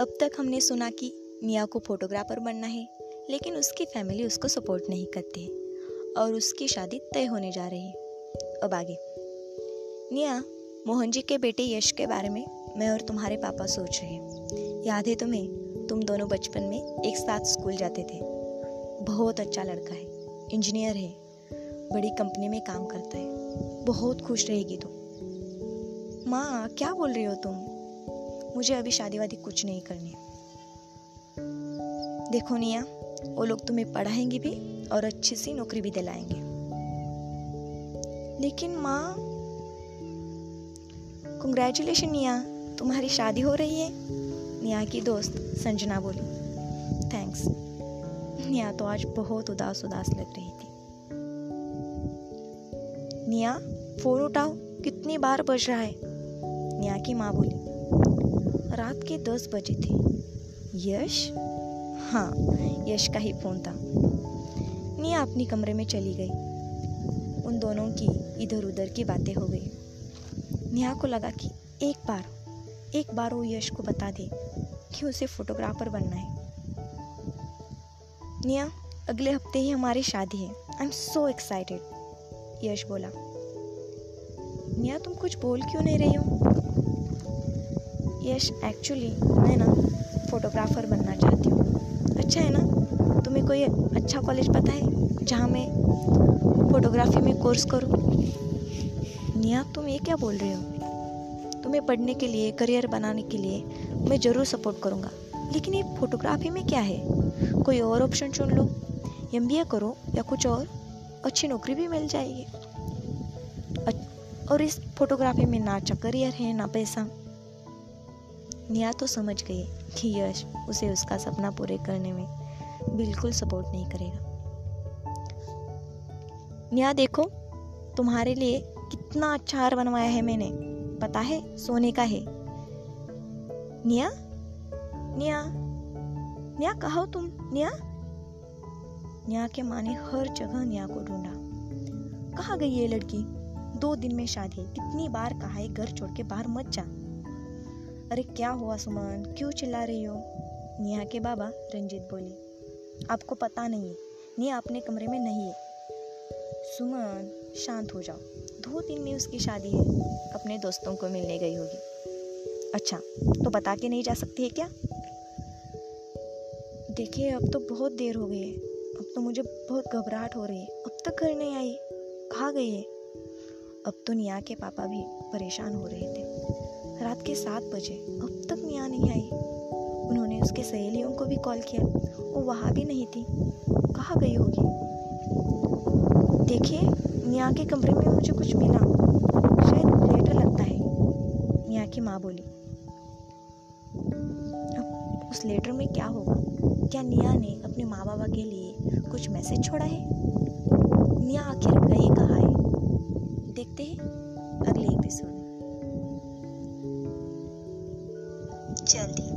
अब तक हमने सुना कि निया को फोटोग्राफर बनना है, लेकिन उसकी फैमिली उसको सपोर्ट नहीं करती है और उसकी शादी तय होने जा रही है। अब आगे। निया मोहन जी के बेटे यश के बारे में मैं और तुम्हारे पापा सोच रहे हैं। याद है तुम्हें? तुम दोनों बचपन में एक साथ स्कूल जाते थे। बहुत अच्छा लड़का है इंजीनियर है, बड़ी कंपनी में काम करता है। बहुत खुश रहेगी तुम। माँ, क्या बोल रही हो तुम? मुझे अभी शादी वादी कुछ नहीं करनी देखो निया, वो लोग तुम्हें पढ़ाएँगे भी और अच्छी सी नौकरी भी दिलाएँगे। लेकिन माँ कंग्रेचुलेशन निया, तुम्हारी शादी हो रही है। निया की दोस्त संजना बोली थैंक्स निया तो आज बहुत उदास उदास लग रही थी। निया, फ़ोन उठाओ, कितनी बार बज रहा है? निया की माँ बोली रात के दस बजे थे। यश? हाँ यश का ही फ़ोन था। निया अपनी कमरे में चली गई। उन दोनों की इधर उधर की बातें हो गई। नेहा को लगा कि एक बार एक बार वो यश को बता दे कि उसे फोटोग्राफर बनना है। निया, अगले हफ़्ते ही हमारी शादी है। आई एम सो एक्साइटेड यश बोला। निया, तुम कुछ बोल क्यों नहीं रही हो? यश एक्चुअली मैं ना फोटोग्राफ़र बनना चाहती हूँ। अच्छा है ना? तुम्हें कोई अच्छा कॉलेज पता है जहाँ मैं फोटोग्राफी में कोर्स करूँ? निया, तुम ये क्या बोल रहे हो? तुम्हें पढ़ने के लिए करियर बनाने के लिए मैं ज़रूर सपोर्ट करूँगा। लेकिन ये फोटोग्राफी में क्या है? कोई और ऑप्शन चुन लो। एमबीए करो या कुछ और, अच्छी नौकरी भी मिल जाएगी। और इस फोटोग्राफी में ना अच्छा करियर है, ना पैसा। निया तो समझ गई कि यश उसे उसका सपना पूरे करने में बिल्कुल सपोर्ट नहीं करेगा। निया, देखो, तुम्हारे लिए कितना अच्छा हार बनवाया है मैंने। पता है, सोने का है। निया? निया? निया, कहो तुम, निया? निया के माँ ने हर जगह निया को ढूंढा। कहा गई ये लड़की? दो दिन में शादी। कितनी बार कहा है घर छोड़ के बाहर मत जा। अरे क्या हुआ सुमन? क्यों चिल्ला रही हो? नेहा के बाबा, रंजीत बोले। आपको पता नहीं है, नेहा अपने कमरे में नहीं है। सुमन, शांत हो जाओ। दो दिन में उसकी शादी है। अपने दोस्तों को मिलने गई होगी। अच्छा तो बता के नहीं जा सकती है क्या? देखिए, अब तो बहुत देर हो गई है। अब तो मुझे बहुत घबराहट हो रही है। अब तक घर नहीं आई। कहाँ गई है? अब तो निया के पापा भी परेशान हो रहे थे। रात के सात बजे। अब तक मियाँ नहीं आई। उन्होंने उसके सहेलियों को भी कॉल किया। वो वहाँ भी नहीं थी। कहाँ गई होगी? देखिए, मियाँ के कमरे में मुझे कुछ मिला। शायद लेटर लगता है। मियाँ की माँ बोली। अब उस लेटर में क्या होगा? क्या निया ने अपने माँ बाबा के लिए कुछ मैसेज छोड़ा है? निया आखिर गई कहा है? देखते हैं। अगले एपिसोड जल्दी।